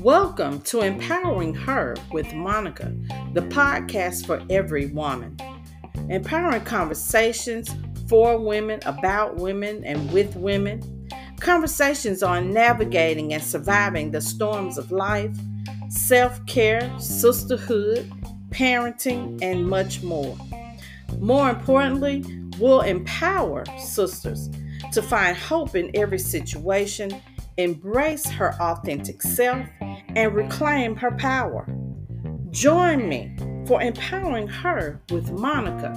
Welcome to Empowering Her with Monica, the podcast for every woman. Empowering conversations for women, about women, and with women. Conversations on navigating and surviving the storms of life, self care, sisterhood, parenting, and much more. More importantly, we'll empower sisters to find hope in every situation, embrace her authentic self, and reclaim her power. Join me for empowering her with Monica.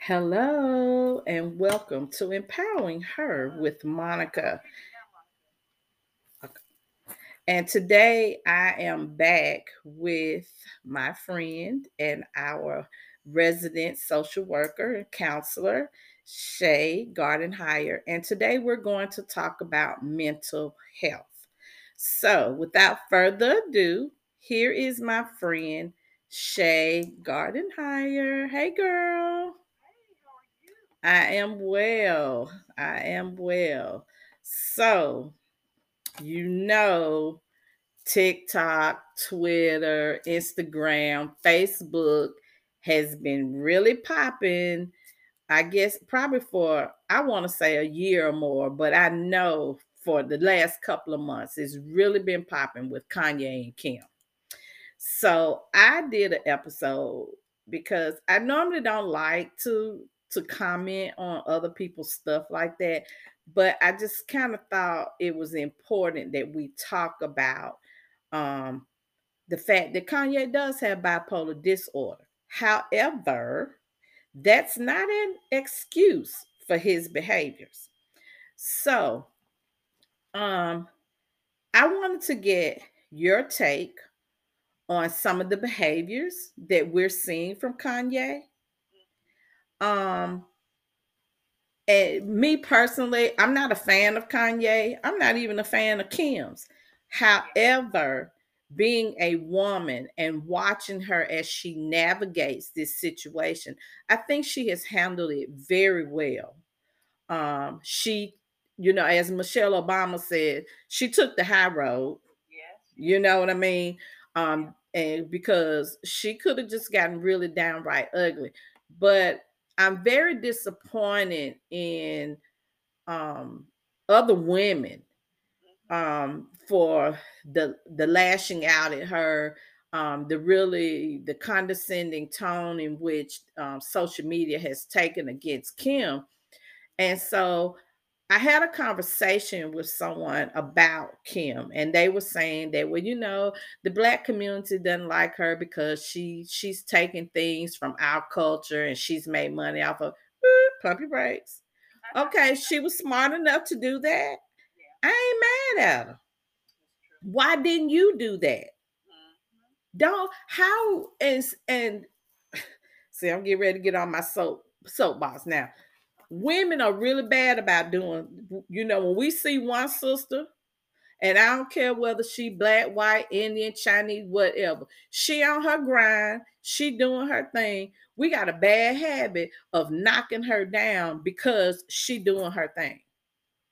Hello, and welcome to Empowering Her with Monica. And today I am back with my friend and our resident social worker and counselor, Shay Gardenhire. And today we're going to talk about mental health. So, without further ado, here is my friend, Shay Gardenhire. Hey, girl. I am well. I am well. So, you know, TikTok, Twitter, Instagram, Facebook has been really popping. I guess probably for, I want to say a year or more, but I know for the last couple of months, it's really been popping with Kanye and Kim. So I did an episode because I normally don't like to to comment on other people's stuff like that, but I just kind of thought it was important that we talk about um, the fact that Kanye does have bipolar disorder. However, that's not an excuse for his behaviors. So, um, I wanted to get your take on some of the behaviors that we're seeing from Kanye. Um, and me personally, I'm not a fan of Kanye. I'm not even a fan of Kim's. However, being a woman and watching her as she navigates this situation, I think she has handled it very well. Um, she, you know, as Michelle Obama said, she took the high road. Yes. You know what I mean? Um, and because she could have just gotten really downright ugly. But I'm very disappointed in um, other women um, for the the lashing out at her, um, the really the condescending tone in which um, social media has taken against Kim, and so I had a conversation with someone about Kim, and they were saying that well, you know, the black community doesn't like her because she she's taking things from our culture and she's made money off of pump your brakes. Okay, she was smart enough to do that. I ain't mad at her. Why didn't you do that? Mm-hmm. Don't how is and see, I'm getting ready to get on my soap soapbox now. Women are really bad about doing, you know, when we see one sister, and I don't care whether she black, white, Indian, Chinese, whatever. She on her grind, she doing her thing. We got a bad habit of knocking her down because she doing her thing.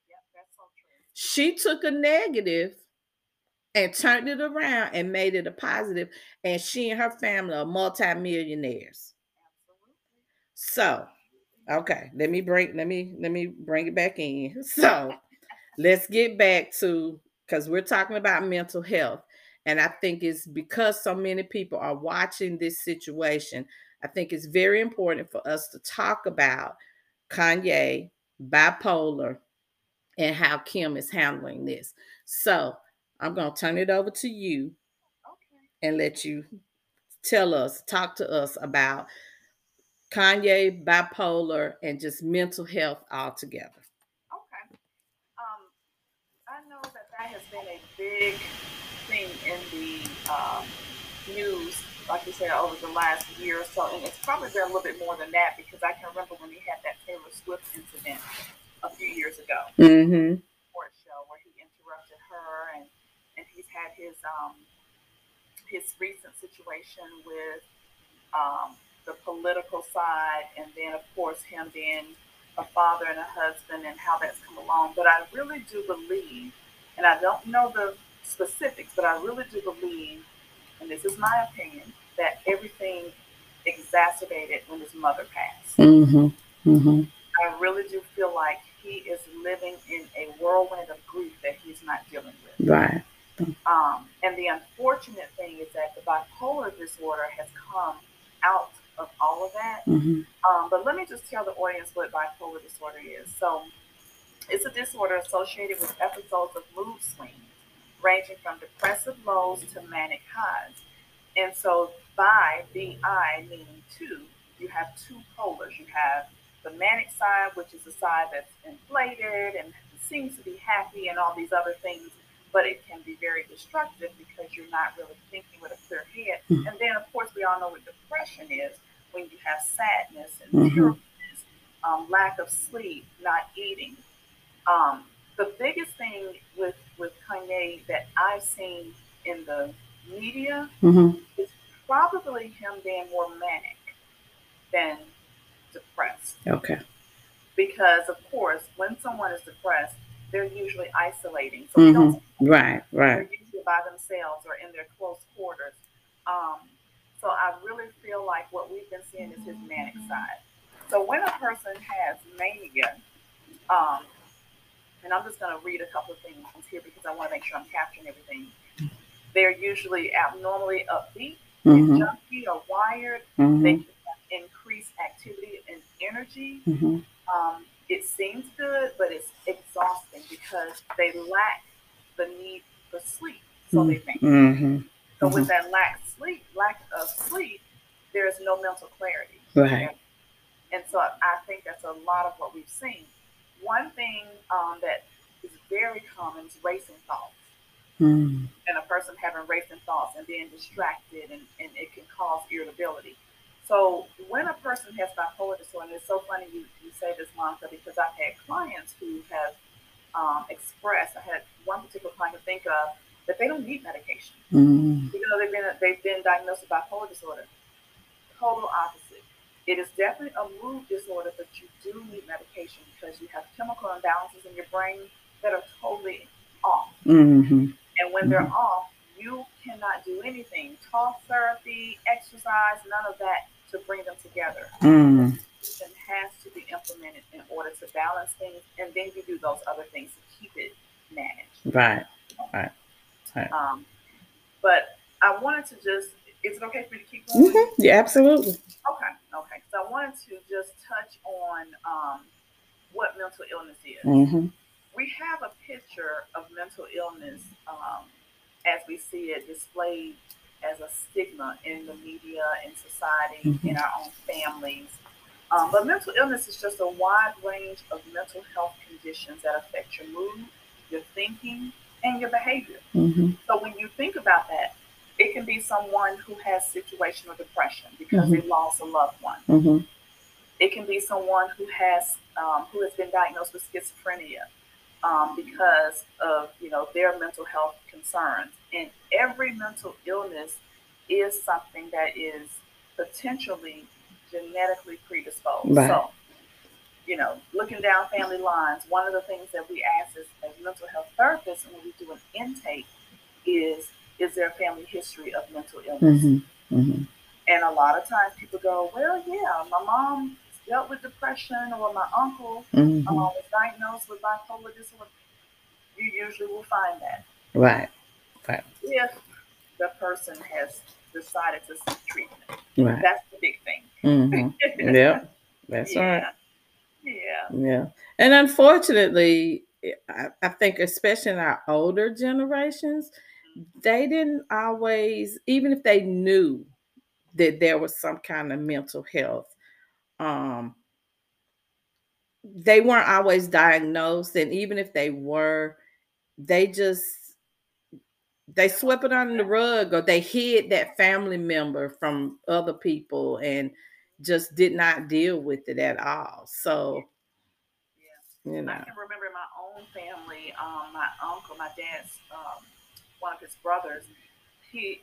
Yep, that's so true. She took a negative and turned it around and made it a positive, and she and her family are multimillionaires. Absolutely. So, okay, let me bring let me let me bring it back in. So, let's get back to because we're talking about mental health, and I think it's because so many people are watching this situation. I think it's very important for us to talk about Kanye bipolar and how Kim is handling this. So I'm going to turn it over to you okay. and let you tell us, talk to us about Kanye, bipolar, and just mental health altogether. Okay. Um, I know that that has been a big thing in the um, news, like you said, over the last year or so. And it's probably been a little bit more than that because I can remember when he had that Taylor Swift incident a few years ago. Mm-hmm. Show where he interrupted her and and he's had his um, his recent situation with um, the political side, and then of course him being a father and a husband, and how that's come along. But I really do believe, and I don't know the specifics, but I really do believe, and this is my opinion, that everything exacerbated when his mother passed. Mm-hmm. Mm-hmm. I really do feel like he is living in a whirlwind of grief that he's not dealing with. Right. Um, and the unfortunate thing is that the bipolar disorder has come out of all of that. Mm-hmm. Um, but let me just tell the audience what bipolar disorder is. So, it's a disorder associated with episodes of mood swings, ranging from depressive lows to manic highs. And so, bi, B-I, meaning two, you have two polars. You have the manic side, which is the side that's inflated and seems to be happy and all these other things, but it can be very destructive because you're not really thinking with a clear head. Mhm. And then, of course, we all know what depression is when you have sadness and Mhm. um, lack of sleep, not eating. Um, the biggest thing with with Kanye that I've seen in the media Mm-hmm. is probably him being more manic than depressed. Okay. Because of course, when someone is depressed, they're usually isolating. So Mm-hmm. Right. they're Right. usually by themselves or in their close quarters. Um, so I really feel like what we've been seeing is his manic side. So when a person has mania, um, and I'm just going to read a couple of things here because I want to make sure I'm capturing everything. They're usually abnormally upbeat, Mm-hmm. junky, or wired. Mm-hmm. They can have increased activity and energy. Mm-hmm. Um, it seems good, but it's exhausting because they lack the need for sleep. So they think. Mm-hmm. So with that lack sleep, lack of sleep, there is no mental clarity. Right. And so I think that's a lot of what we've seen. One thing um, that is very common is racing thoughts. Mm-hmm. And a person having racing thoughts and being distracted, and, and it can cause irritability. So when a person has bipolar disorder, and it's so funny you, you say this, Monica, because I've had clients who have um, expressed, I had one particular client to think of, that they don't need medication. Mm-hmm. even though they've been they've been diagnosed with bipolar disorder. Total opposite. It is definitely a mood disorder, but you do need medication because you have chemical imbalances in your brain that are totally off. Mm-hmm. And when they're off, you cannot do anything. Talk therapy, exercise, none of that to bring them together. Mm-hmm. It has to be implemented in order to balance things, and then you do those other things to keep it managed. Right, Right. Um, but I wanted to just, is it okay for me to keep going? Mm-hmm. Yeah, absolutely. Okay, okay. So I wanted to just touch on um, what mental illness is. Mm-hmm. We have a picture of mental illness um, as we see it displayed as a stigma in the media, in society, in our own families. Um, but mental illness is just a wide range of mental health conditions that affect your mood, your thinking, and your behavior. Mm-hmm. So when you think about that, it can be someone who has situational depression because they lost a loved one. Mm-hmm. It can be someone who has um, who has been diagnosed with schizophrenia um, because of you know their mental health concerns. And every mental illness is something that is potentially genetically predisposed. Right. So you know, looking down family lines, one of the things that we ask as, as mental health therapists when we do an intake is, is there a family history of mental illness? Mm-hmm. Mm-hmm. And a lot of times people go, well, yeah, my mom dealt with depression or my uncle Mm-hmm. um, was diagnosed with bipolar disorder. You usually will find that Right. right. if the person has decided to seek treatment. Right. That's the big thing. Mm-hmm. Yep. That's yeah. right. Yeah. Yeah. And unfortunately, I, I think, especially in our older generations, they didn't always, even if they knew that there was some kind of mental health, um, they weren't always diagnosed. And even if they were, they just they swept it under the rug or they hid that family member from other people and just did not deal with it at all. So, Yeah. you know, I can remember my own family, um, my uncle, my dad's um, one of his brothers, he,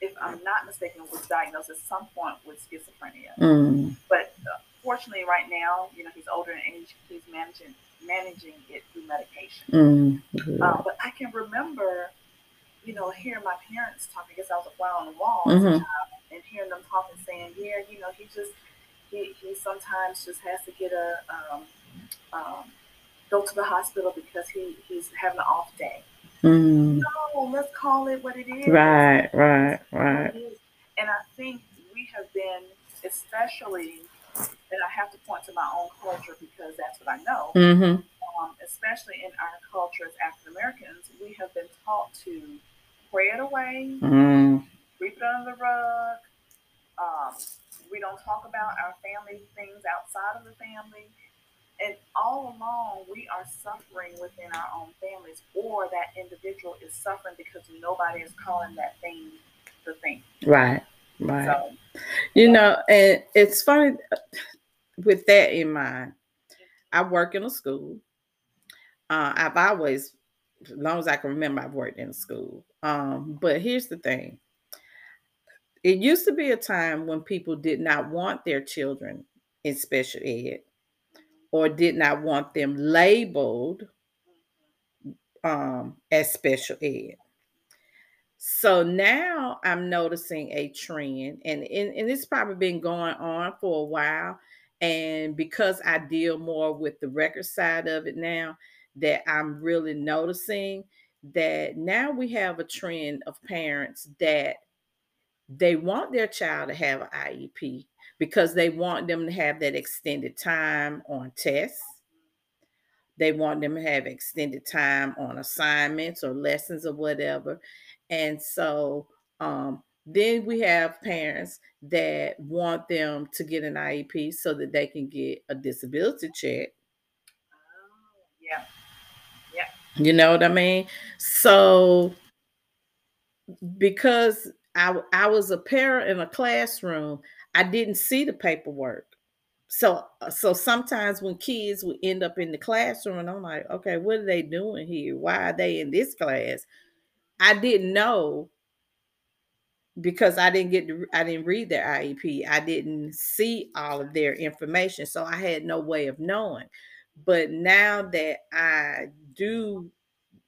if I'm not mistaken, was diagnosed at some point with schizophrenia. Mm. But uh, fortunately, right now, you know, he's older in age. He's managing managing it through medication. Mm. Um, but I can remember, you know, hearing my parents talk. I guess I was a fly on the wall Mhm. As a child, and hearing them talking, saying, "Yeah, you know, he just he, he sometimes just has to get a um, um, go to the hospital because he he's having an off day." Mm. No, let's call it what it is. Right, right, right. And I think we have been, especially, and I have to point to my own culture because that's what I know. Mm-hmm. Um, especially in our culture as African Americans, we have been taught to pray it away, Mm. Sweep it under the rug. Um, we don't talk about our family things outside of the family. And all along, we are suffering within our own families, or that individual is suffering because nobody is calling that thing the thing. Right, right. So, You know, and it's funny with that in mind. I work in a school. Uh, I've always, as long as I can remember, I've worked in a school. Um, but here's the thing it used to be a time when people did not want their children in special ed or did not want them labeled um, as special ed. So now I'm noticing a trend, and, and, and it's probably been going on for a while. And because I deal more with the record side of it now, that I'm really noticing that now we have a trend of parents that they want their child to have an IEP because they want them to have that extended time on tests. They want them to have extended time on assignments or lessons or whatever. And so um, then we have parents that want them to get an IEP so that they can get a disability check. oh, yeah. Yeah. You know what I mean? So because I I was a parent in a classroom, I didn't see the paperwork. So uh, so sometimes when kids would end up in the classroom and I'm like, okay, what are they doing here? Why are they in this class? I didn't know because I didn't get to I didn't read their IEP. I didn't see all of their information. So I had no way of knowing. But now that I do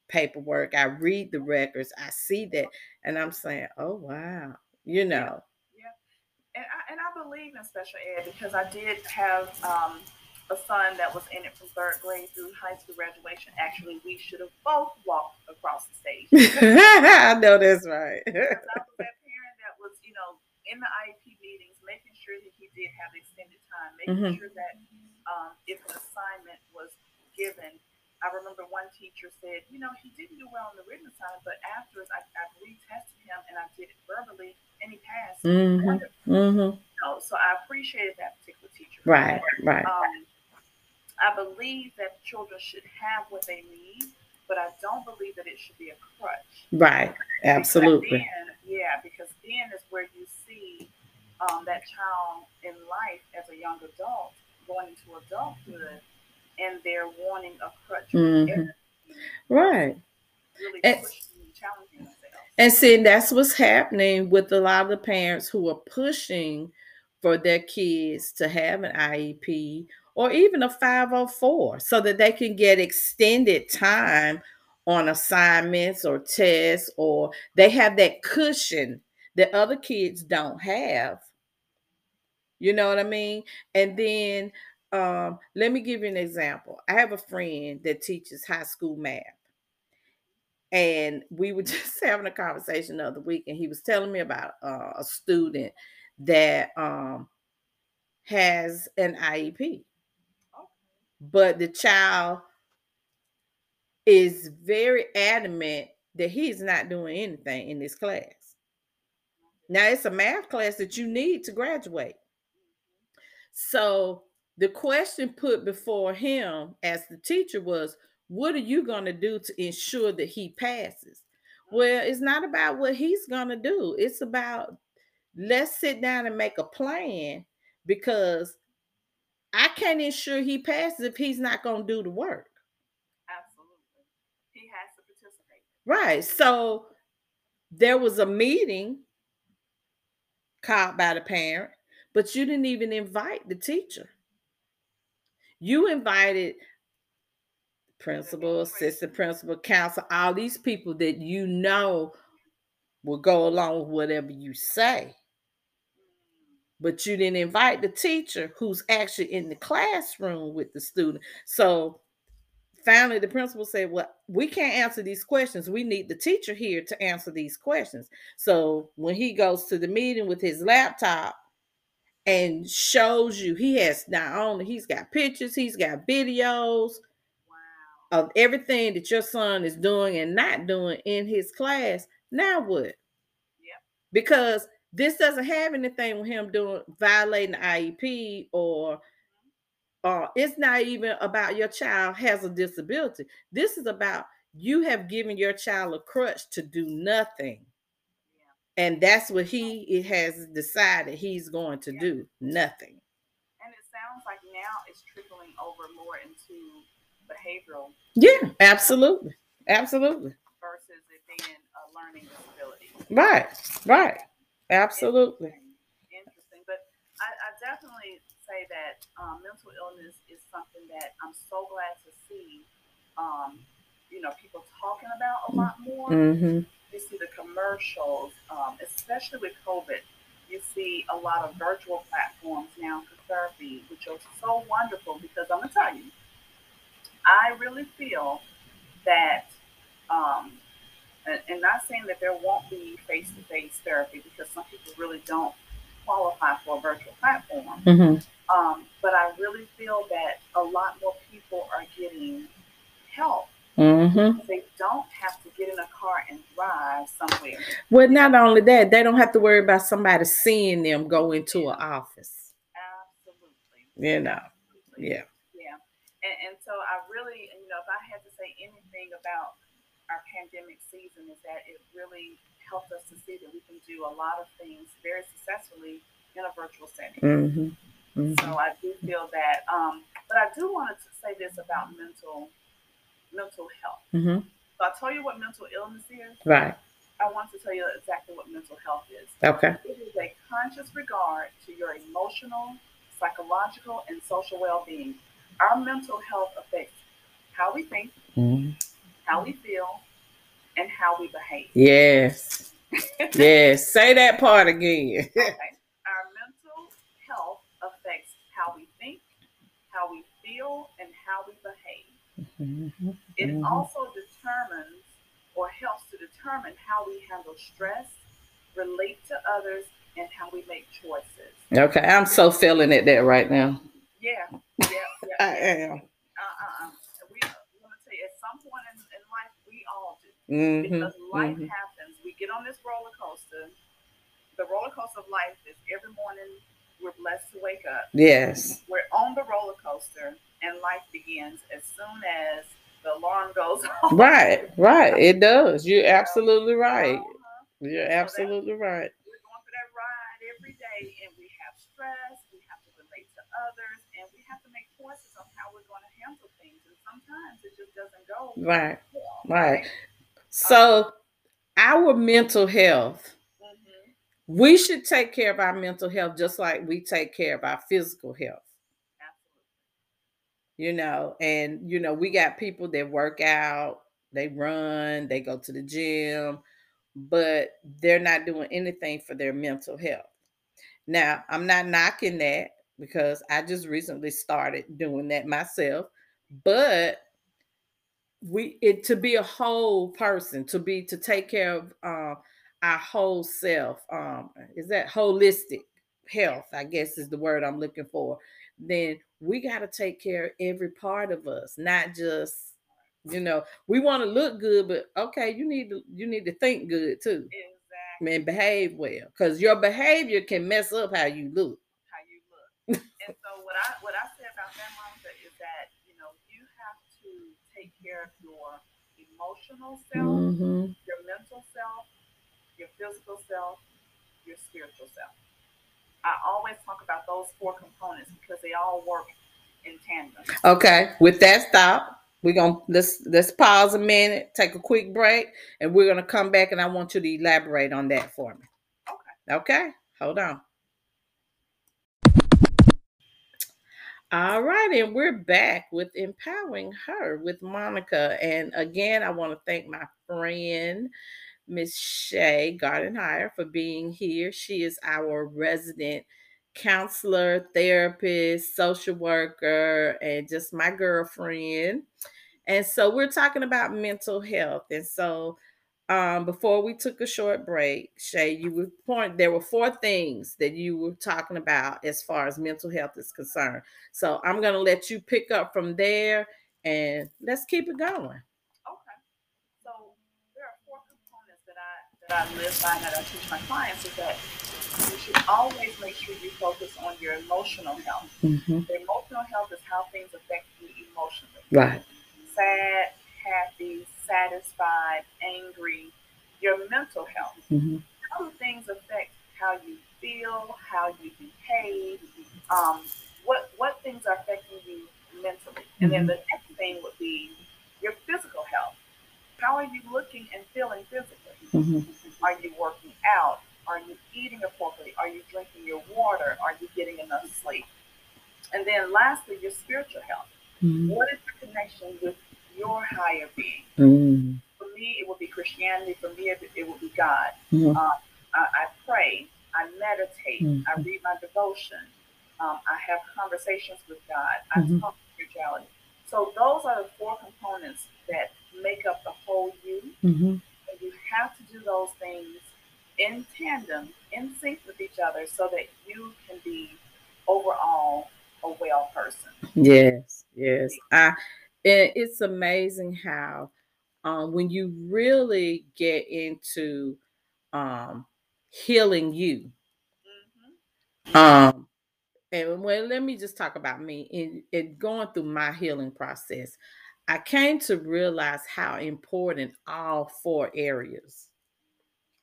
paperwork, I read the records, I see that, and I'm saying, oh wow, you know. And I, and I believe in special ed because I did have um, a son that was in it from third grade through high school graduation. Actually, we should have both walked across the stage. I know that's right. Because I was that parent that was, you know, in the IEP meetings, making sure that he did have extended time, making Mhm. sure that um, if an assignment was given, I remember one teacher said, you know, he didn't do well on the written assignment, but afterwards I, I retested him and I did it verbally and he passed. Mm-hmm. Hmm You know, so I appreciated that particular teacher. Right, right. Um, I believe that children should have what they need, but I don't believe that it should be a crutch. Right. Because Absolutely. then- yeah, because then is where you see um, that child in life as a young adult going into adulthood, and they're wanting a crutch. Mhm. Right. Really And- and. And see, that's what's happening with a lot of the parents who are pushing for their kids to have an IEP or even a 504 so that they can get extended time on assignments or tests or they have that cushion that other kids don't have. You know what I mean? And then um, let me give you an example. I have a friend that teaches high school math. And we were just having a conversation the other week, and he was telling me about uh, a student that um, has an IEP, but the child is very adamant that he's not doing anything in this class. Now, it's a math class that you need to graduate. So, the question put before him as the teacher was, What are you going to do to ensure that he passes? Well, it's not about what he's going to do, it's about let's sit down and make a plan because I can't ensure he passes if he's not going to do the work. Absolutely. He has to participate. Right. So there was a meeting called by the parent, but you didn't even invite the teacher. You invited principal, assistant principal, counsel, all these people that you know will go along with whatever you say. But you didn't invite the teacher who's actually in the classroom with the student. So finally, the principal said, Well, we can't answer these questions. We need the teacher here to answer these questions. So when he goes to the meeting with his laptop, and shows you he has not only he's got pictures, he's got videos, of everything that your son is doing and not doing in his class, now what? Yeah. Because this doesn't have anything with him doing violating the IEP or uh, it's not even about your child has a disability. This is about you have given your child a crutch to do nothing. And that's what he has decided he's going to Yeah. do nothing. And it sounds like now it's trickling over more into behavioral Yeah, absolutely. Absolutely. versus it being a learning disability. Right, right. Absolutely. Interesting. But I, I definitely say that um, mental illness is something that I'm so glad to see, um, you know, people talking about a lot more. Mm-hmm. You see the commercials, um, especially with COVID. You see a lot of virtual platforms now for therapy, which are so wonderful because I'm gonna tell you, I really feel that, um, and, and not saying that there won't be face-to-face therapy because some people really don't qualify for a virtual platform. Mm-hmm. Um, but I really feel that a lot more people are getting help. Mm-hmm. They don't have to get in a car and drive somewhere. Well, not only that, they don't have to worry about somebody seeing them go into an office. Absolutely. You know. Absolutely. Yeah. Yeah. And, and so I really, you know, if I had to say anything about our pandemic season, is that it really helped us to see that we can do a lot of things very successfully in a virtual setting. Mm-hmm. Mm-hmm. So I do feel that. Um, but I do want to say this about mental mental health. Mm-hmm. So I tell you what mental illness is. Right. I want to tell you exactly what mental health is. Okay. It is a conscious regard to your emotional, psychological, and social well-being. Our mental health affects how we think, Mhm. how we feel, and how we behave. Yes. Yes. Say that part again. Okay. Our mental health affects how we think, how we feel, and how we Mhm. It Mhm. also determines or helps to determine how we handle stress, relate to others, and how we make choices. Okay. I'm so feeling it there right now. Yeah, yeah, yeah. I am. Uh-uh. We, I'm gonna tell you, at some point in, in life, we all do. Mm-hmm. Because life mhm. happens. We get on this roller coaster. The roller coaster of life is every morning we're blessed to wake up. Yes. We're on the roller coaster, and life begins as soon as the alarm goes off. Right. Right. It does. You're absolutely right. Uh-huh. You're absolutely right. We're going for that ride every day, and we have stress. We have to relate to others, and we have to make choices on how we're going to handle things. And sometimes it just doesn't go Right. well. Right. So our mental health. We should take care of our mental health just like we take care of our physical health. Absolutely. you know and you know we got people that work out they run they go to the gym but they're not doing anything for their mental health now i'm not knocking that because i just recently started doing that myself but we it to be a whole person to be to take care of uh, our whole self um is that holistic health i guess is the word i'm looking for then we got to take care of every part of us not just you know we want to look good but okay you need to you need to think good too Exactly. and behave well because your behavior can mess up how you look How you look. and so what I what I say about that, Monica, is that you know you have to take care of your emotional self, Mhm. your mental self, your physical self, your spiritual self. I always talk about those four components because they all work in tandem. okay with that stop we're gonna let's let's pause a minute, take a quick break, and we're gonna come back and I want you to elaborate on that for me. Okay. Okay, hold on. All right, and we're back with empowering her with Monica. And again, I want to thank my friend, Miss Shay Gardenhire, for being here. She is our resident counselor, therapist, social worker, and just my girlfriend. And so we're talking about mental health. And so um, before we took a short break, Shay, you were point there were four things that you were talking about as far as mental health is concerned. So I'm gonna let you pick up from there and let's keep it going. Okay. So there are four components that I live by and that I teach my clients is that you should always make sure you focus on your emotional health. Mm-hmm. The emotional health is how things affect you emotionally. Right. Sad, happy, satisfied, angry, your mental health. Mm-hmm. How do things affect how you feel, how you behave? Um, what what things are affecting you mentally? And then the next thing would be your physical health. How are you looking and feeling physically? Mm-hmm. Are you working out? Are you eating appropriately? Are you drinking your water? Are you getting enough sleep? And then lastly, your spiritual health. Mm-hmm. What is your connection with your higher being? Mm-hmm. For me, it would be Christianity. For me, it, it would be God. Mhm. Uh, I, I pray. I meditate. Mhm. I read my devotion. Um, I have conversations with God. I Mhm. talk spirituality. So those are the four components that make up the whole you. Mm-hmm. And you have to do those things in tandem, in sync with each other, so that you can be overall a well person. Yes, yes. I and it's amazing how um when you really get into um healing you hmm um and well let me just talk about me in, in going through my healing process i came to realize how important all four areas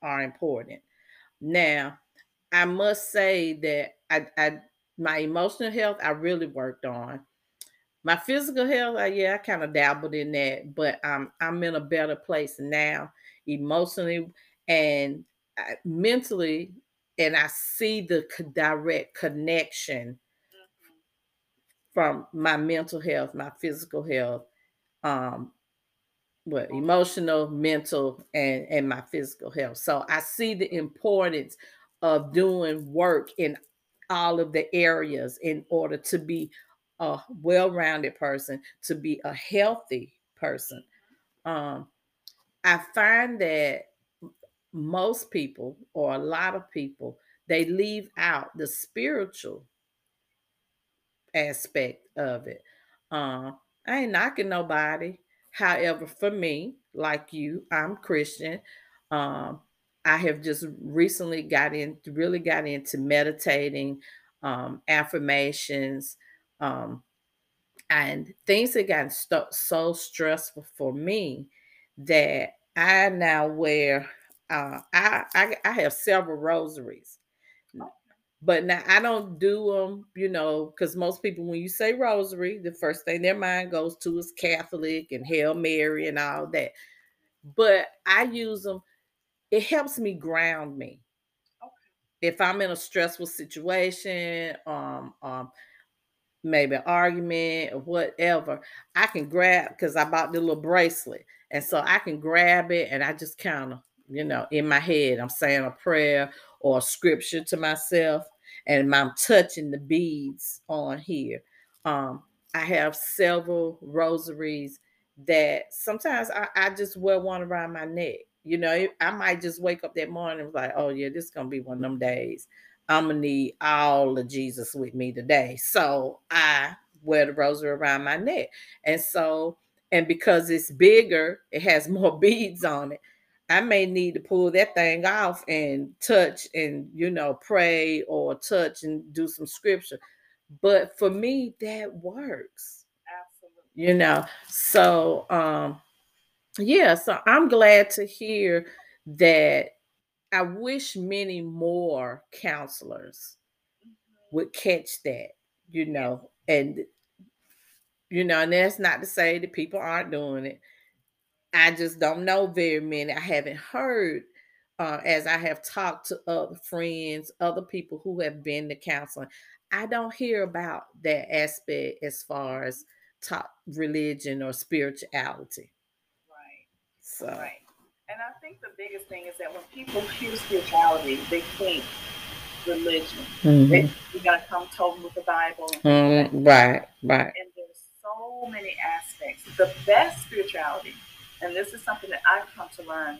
are important. Now i must say that i, I my emotional health i really worked on. My physical health uh, yeah i kind of dabbled in that but um, i'm in a better place now emotionally and uh, mentally and i see the direct connection from my mental health, my physical health, um, what emotional, mental, and and my physical health. So I see the importance of doing work in all of the areas in order to be a well-rounded person, to be a healthy person. Um, I find that most people, or a lot of people, they leave out the spiritual aspect of it. Uh, I ain't knocking nobody. However, for me, like you, I'm Christian. Um, I have just recently got in, really got into meditating, um, affirmations, um, and things have gotten sto- so stressful for me that I now wear. Uh, I, I I have several rosaries but now I don't do them, you know, because most people, when you say rosary, the first thing their mind goes to is Catholic and Hail Mary and all that. But I use them, it helps me ground me. Okay. If I'm in a stressful situation, um, um, maybe an argument or whatever, I can grab because I bought the little bracelet. And so I can grab it and I just kind of, you know, in my head, I'm saying a prayer or a scripture to myself and I'm touching the beads on here. Um, I have several rosaries that sometimes I, I just wear one around my neck. You know, I might just wake up that morning and be like, oh yeah, this is gonna be one of them days. I'm gonna need all of Jesus with me today. So I wear the rosary around my neck. And so, and because it's bigger, it has more beads on it. I may need to pull that thing off and touch and you know pray or touch and do some scripture. But for me, that works. Absolutely. You know, so um yeah, so I'm glad to hear that I wish many more counselors Mhm. would catch that, you know, and You know, and that's not to say that people aren't doing it. I just don't know very many. I haven't heard uh, as I have talked to other friends, other people who have been to counseling. I don't hear about that aspect as far as top religion or spirituality. Right. So Right. And I think the biggest thing is that when people hear spirituality, they think religion. mhm. They, you're gonna come told with the Bible. Mm, right, right. And there's so many aspects. The best spirituality, and this is something that I've come to learn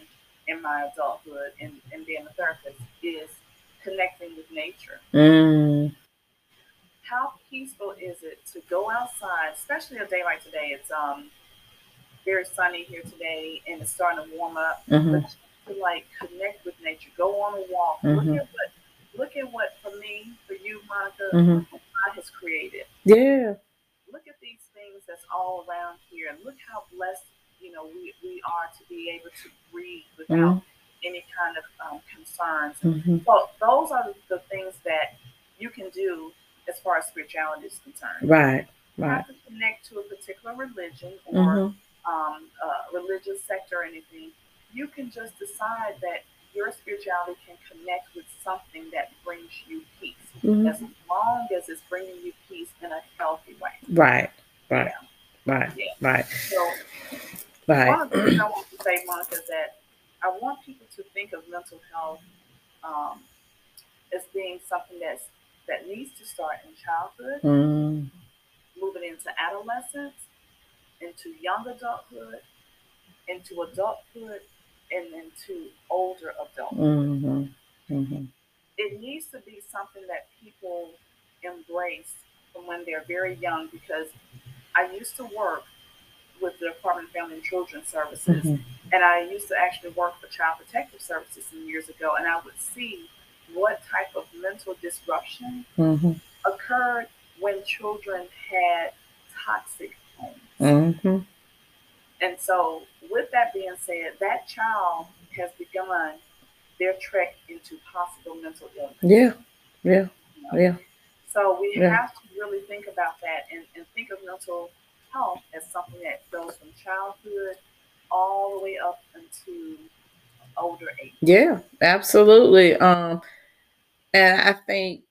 in my adulthood and, and being a therapist, is connecting with nature. Mm, How peaceful is it to go outside, especially a day like today? It's um very sunny here today and it's starting to warm up. mhm, But to like connect with nature, go on a walk, Mhm. look at what look at what for me, for you, Monica, Mhm. what God has created. Yeah. look at these things that's all around here and look how blessed you know we, we are to be able to breathe without any kind of um, concerns. Mhm, so those are the things that you can do as far as spirituality is concerned. Right, right. to connect to a particular religion or Mhm, um, religious sect or anything. You can just decide that your spirituality can connect with something that brings you peace. Mhm. as long as it's bringing you peace in a healthy way. Right, right, right, Yeah. right, so right. One of the things I want to say, Monica, is that I want people to think of mental health um, as being something that's that needs to start in childhood, Mm, moving into adolescence, into young adulthood, into adulthood, and into older adulthood. mhm, mhm. It needs to be something that people embrace from when they're very young because I used to work with the Department of Family and Children's Services. Mhm. And I used to actually work for Child Protective Services some years ago, and I would see what type of mental disruption Mhm. occurred when children had toxic homes. Mhm. And so, with that being said, that child has begun their trek into possible mental illness. Yeah, yeah, you know? yeah. So, we Yeah. have to really think about that and, and think of mental health as something that goes from childhood all the way up into older age. Yeah, absolutely. Um, and I think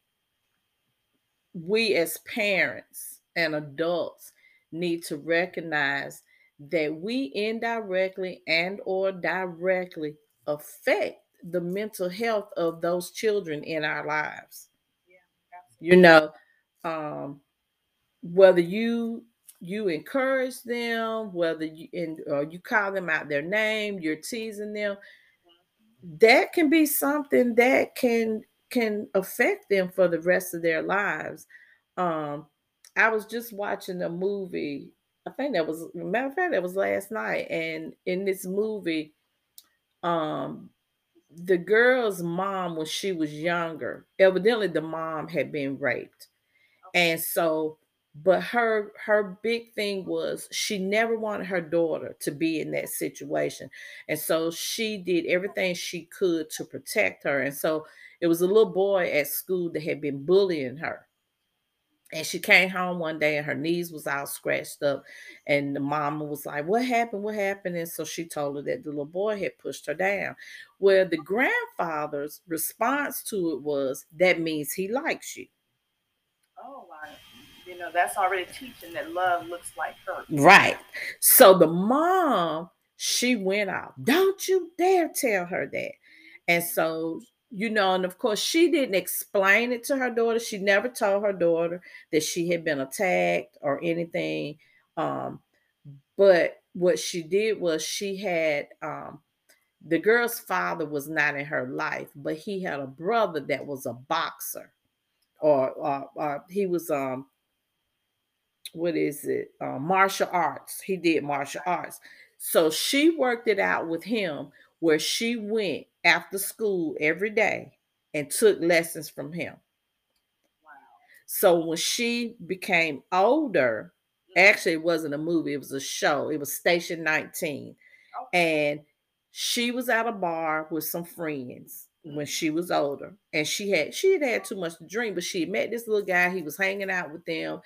we as parents and adults need to recognize that we indirectly and or directly affect the mental health of those children in our lives. Absolutely. You know, um, whether you you encourage them, whether you or you call them out their name, you're teasing them, that can be something that can can affect them for the rest of their lives. Um, I was just watching a movie. I think that was matter of fact, that was last night. And in this movie, um, the girl's mom, when she was younger, evidently the mom had been raped. And so, but her her big thing was she never wanted her daughter to be in that situation. And so she did everything she could to protect her. And so it was a little boy at school that had been bullying her. And she came home one day and her knees was all scratched up. And the mama was like, What happened? What happened? And so she told her that the little boy had pushed her down. Well, the grandfather's response to it was, That means he likes you. Oh, wow. You know, that's already teaching that love looks like hurt. Right. So the mom, she went out. Don't you dare tell her that. And so, you know, and of course, she didn't explain it to her daughter. She never told her daughter that she had been attacked or anything. Um, but what she did was she had um the girl's father was not in her life, but he had a brother that was a boxer, or, or, he was um what is it? Uh, martial arts. He did martial arts. So she worked it out with him where she went after school every day and took lessons from him. Wow. so when she became older actually it wasn't a movie it was a show. It was station 19 and she was at a bar with some friends when she was older and she had she had had too much to drink but she met this little guy he was hanging out with them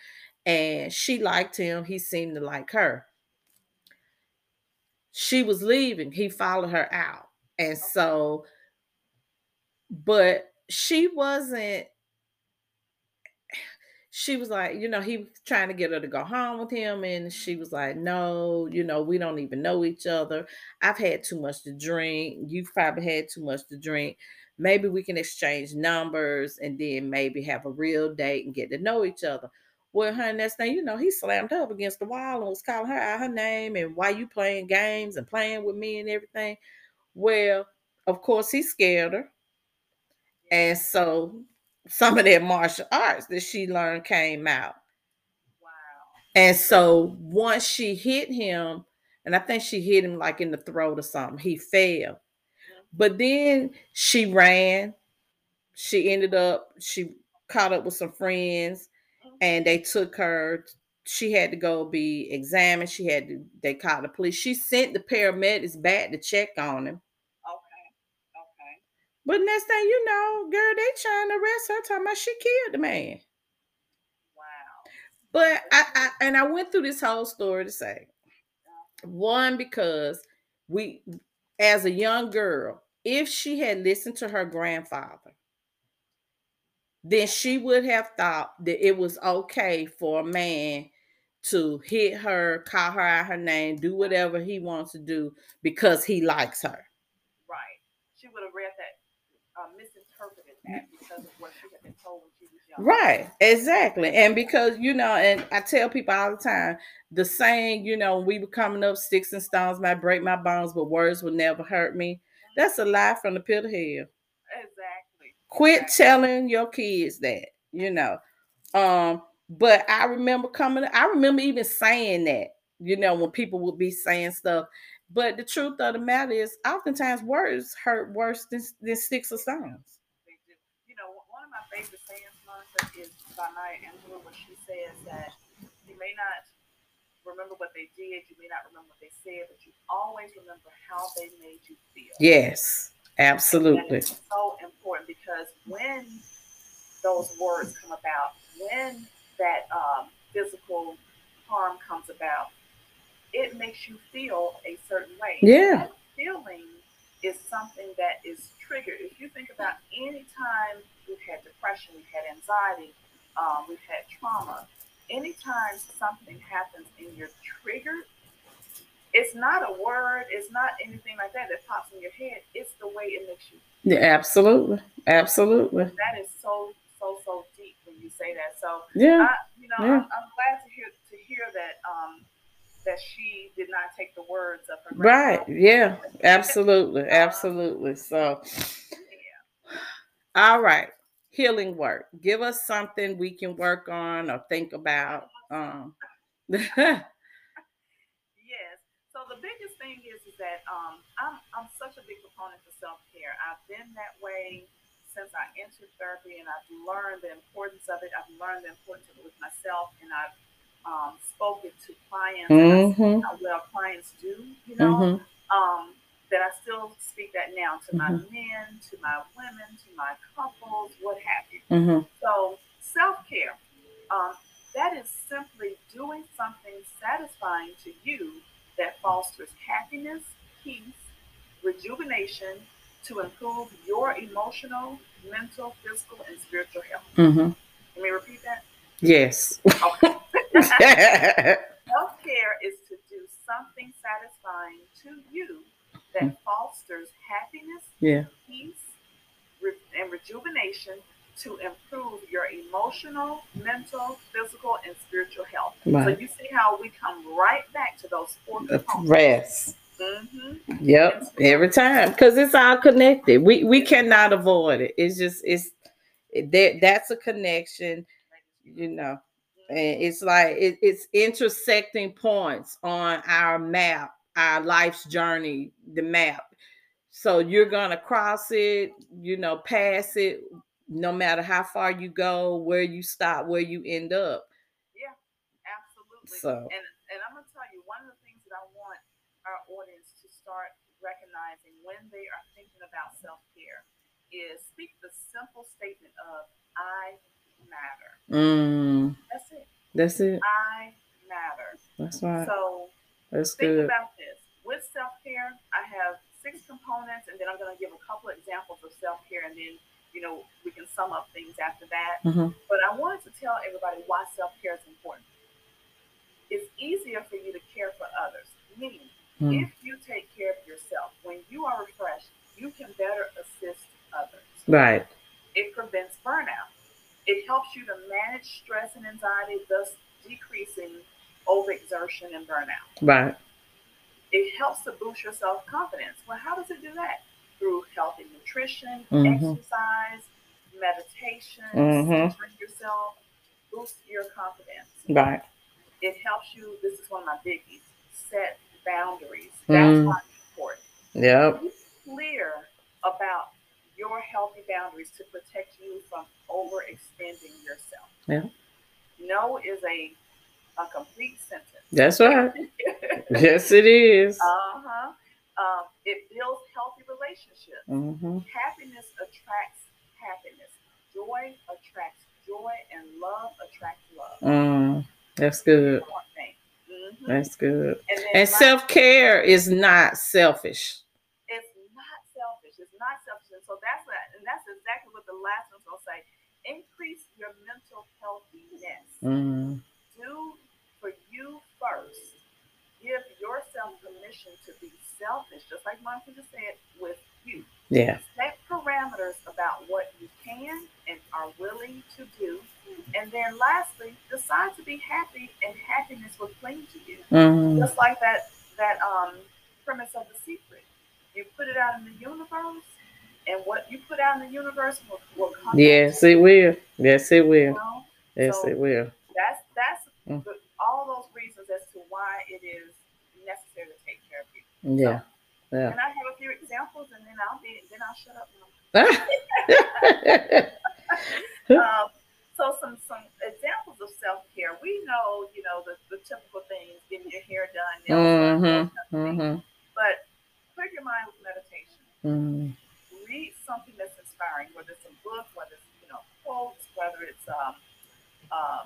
and she liked him. He seemed to like her. She was leaving. He followed her out. And so, but she wasn't she was like, you know, he was trying to get her to go home with him. And she was like, no, you know, we don't even know each other. I've had too much to drink. You've probably had too much to drink. Maybe we can exchange numbers and then maybe have a real date and get to know each other. Well, her next thing you know, he slammed her up against the wall and was calling her out her name and why you playing games and playing with me and everything. Well, of course, he scared her. And so some of that martial arts that she learned came out. Wow. And so once she hit him, and I think she hit him like in the throat or something, he fell. Mm-hmm. But then she ran. She ended up, she caught up with some friends. And they took her. She had to go be examined. She had to, they called the police. She sent the paramedics back to check on him. Okay okay but next thing you know, girl, they trying to arrest her, talking about she killed the man. Wow. But I, I and I went through this whole story to say, one, because we, as a young girl, if she had listened to her grandfather, then she would have thought that it was okay for a man to hit her, call her out her name, do whatever he wants to do because he likes her. Right. She would have read that uh, misinterpreted that because of what she had been told when she was young. Right, exactly. And because, you know, and I tell people all the time, the saying, you know, we were coming up, sticks and stones might break my bones, but words will never hurt me. That's a lie from the pit of hell. Exactly. Quit telling your kids that, you know. Um, but I remember coming, I remember even saying that, you know, when people would be saying stuff but the truth of the matter is, oftentimes words hurt worse than, than sticks or stones. You know, one of my favorite sayings, Monica, is by Maya Angelou, where she says that you may not remember what they did, you may not remember what they said, but you always remember how they made you feel. Yes, absolutely. so important because when those words come about, when that um, physical harm comes about, it makes you feel a certain way. Yeah. That feeling is something that is triggered. If you think about any time we've had depression, we've had anxiety, um, we've had trauma, anytime something happens and you're triggered, it's not a word, it's not anything like that that pops in your head. It's the way it makes you. Yeah, absolutely, absolutely. That is so so so deep when you say that. So yeah, I, you know, yeah. I'm, I'm, glad to hear to hear that um, that she did not take the words of her. Right. Yeah. Absolutely. Absolutely. So, yeah. all right. Healing work. Give us something we can work on or think about. Um, the biggest thing is, is that um, I'm, I'm such a big proponent for self care. I've been that way since I entered therapy, and I've learned the importance of it. I've learned the importance of it with myself, and I've um, spoken to clients, mm-hmm. well clients do, you know, mm-hmm. um, that I still speak that now to my mm-hmm. men, to my women, to my couples, what have you. Mm-hmm. So self care, um, that is simply doing something satisfying to you that fosters happiness, peace, rejuvenation to improve your emotional, mental, physical, and spiritual health. Mm-hmm. Let me repeat that. Yes. Okay. Self care is to do something satisfying to you that mm. fosters happiness, yeah. peace, re- and rejuvenation to improve your emotional, mental, physical, and spiritual health. Right. So you see how we come right back to those four components. Rest. Mm-hmm. Yep, every time because it's all connected. We we cannot avoid it. It's just it's that that's a connection. You know, and it's like it, it's intersecting points on our map our life's journey the map so you're gonna cross it you know pass it no matter how far you go where you stop where you end up yeah absolutely so and and i'm gonna tell you one of the things that i want our audience to start recognizing when they are thinking about self-care is speak the simple statement of i matter. Mm. That's it. That's it. I matter. That's right. So That's think good. about this. With self care, I have six components, and then I'm going to give a couple examples of self care, and then you know we can sum up things after that. Mhm. But I wanted to tell everybody why self care is important. It's easier for you to care for others. Meaning, Mm. if you take care of yourself, when you are refreshed, you can better assist others. Right. It prevents burnout. It helps you to manage stress and anxiety, thus decreasing overexertion and burnout. Right. It helps to boost your self confidence. Well, how does it do that? Nutrition, Mhm. exercise, meditation, Mhm. centering yourself, boost your confidence. Right. It helps you. This is one of my biggies. Set boundaries. That's Mm. why it's important. Yep. Be clear about your healthy boundaries to protect you from overextending yourself. Yeah. No is a a complete sentence. That's right. Yes, it is. Uh-huh. Um, it builds healthy relationships. Mm-hmm. Happiness attracts happiness. Joy attracts joy, and love attracts love. Mm, that's good. Mhm. That's good. And, And self care is not selfish. it's not selfish. It's not selfish. And so that's that, and that's exactly what the last one's gonna say. Increase your mental healthiness. Mm, Do for you first. Give yourself permission to be selfish, just like Monica just said, with you. yeah. Set parameters about what you can and are willing to do. And then lastly, decide to be happy and happiness will cling to you. Mm, Just like that that um premise of the secret. You put it out in the universe and what you put out in the universe will, will come yes, it you, will. Yes, it you will. know? Yes, So- it will. That's that's Mm. the, all those reasons as to why it is necessary to take care of you. Yeah. Yeah. And I have a few examples and then I'll be then I'll shut up now. Um, so some some examples of self care. We know, you know, the, the typical things, getting your hair done, nails done, mm-hmm. those kind of things. Mm-hmm. but clear your mind with meditation. Mm, Read something that's inspiring, whether it's a book, whether it's you know quotes, whether it's um, um,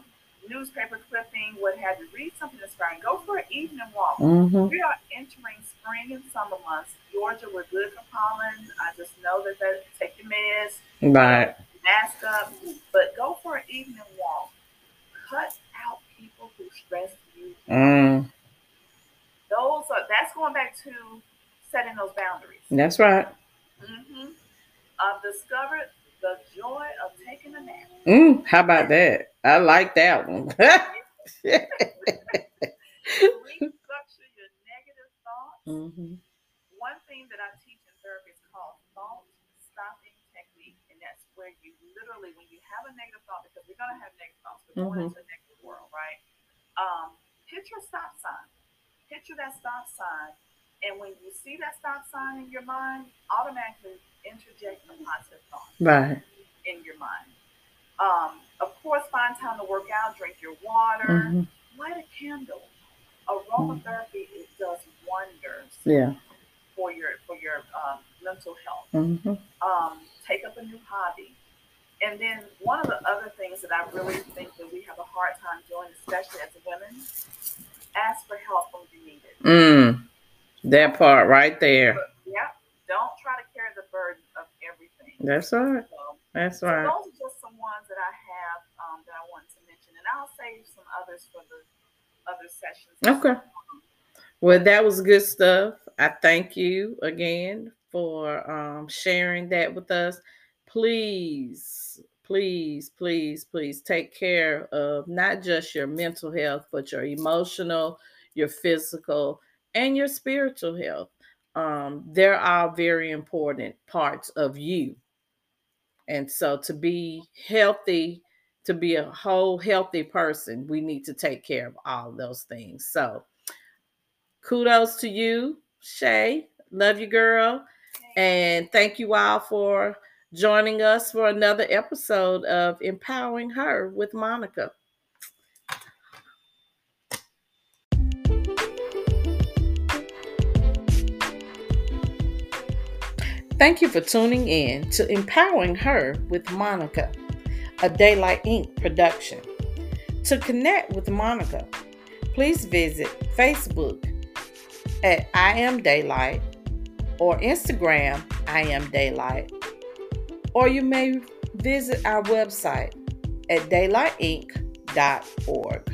newspaper clipping, what have you. Read something inspiring. Go for an evening walk. mm-hmm. We are entering spring and summer months. Georgia, we're good for pollen. I just know that that take your meds. Right. mask up, but go for an evening walk. Cut out people who stress you. Mm, Those are that's going back to setting those boundaries. that's right. Mm-hmm. I've discovered the joy of taking a nap. Mm, how about that? I like that one. Restructure your negative thoughts. mm-hmm. One thing that I teach in therapy is called thought stopping technique, and that's where you literally, when you have a negative thought, because we're gonna have negative thoughts, we're going Mhm. into a negative world, right? Um, picture a stop sign. Picture that stop sign, and when you see that stop sign in your mind, automatically interject a positive thought Right. in your mind. Um, of course, find time to work out, drink your water, Mm-hmm. light a candle. Aromatherapy it does wonders Yeah. for your for your um, mental health. Mm-hmm. Um, take up a new hobby, and then one of the other things that I really think that we have a hard time doing, especially as women, ask for help when you need it. Mm. That part right there. Yeah, don't try to carry the burden of everything. That's right. So, That's so right. those are just some ones that I have um, that I wanted to mention, and I'll save some others for the other sessions. Okay. Well, that was good stuff. I thank you again for um, sharing that with us. Please, please, please, please take care of not just your mental health, but your emotional, your physical, and your spiritual health. Um, they're all very important parts of you. And so to be healthy, to be a whole healthy person, we need to take care of all those things. So kudos to you, Shay. Love you, girl. And thank you all for joining us for another episode of Empowering Her with Monica. Thank you for tuning in to Empowering Her with Monica, a Daylight Inc. production. To connect with Monica, please visit Facebook at I Am Daylight or Instagram I Am Daylight, or you may visit our website at daylightinc.org.